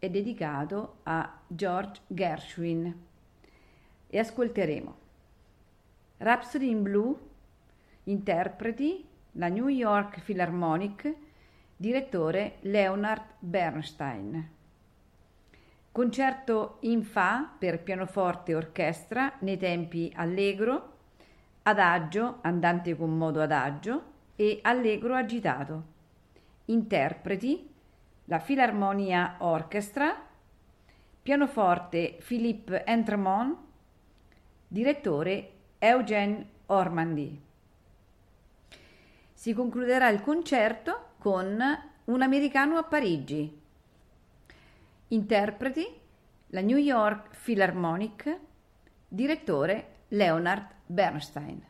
è dedicato a George Gershwin e ascolteremo Rhapsody in Blue, interpreti la New York Philharmonic, direttore Leonard Bernstein. Concerto in Fa per pianoforte e orchestra nei tempi allegro, adagio, andante con modo adagio e allegro agitato. Interpreti la Filarmonia Orchestra, pianoforte Philippe Entremont, direttore Eugène Ormandy. Si concluderà il concerto con Un americano a Parigi. Interpreti la New York Philharmonic, direttore Leonard Bernstein.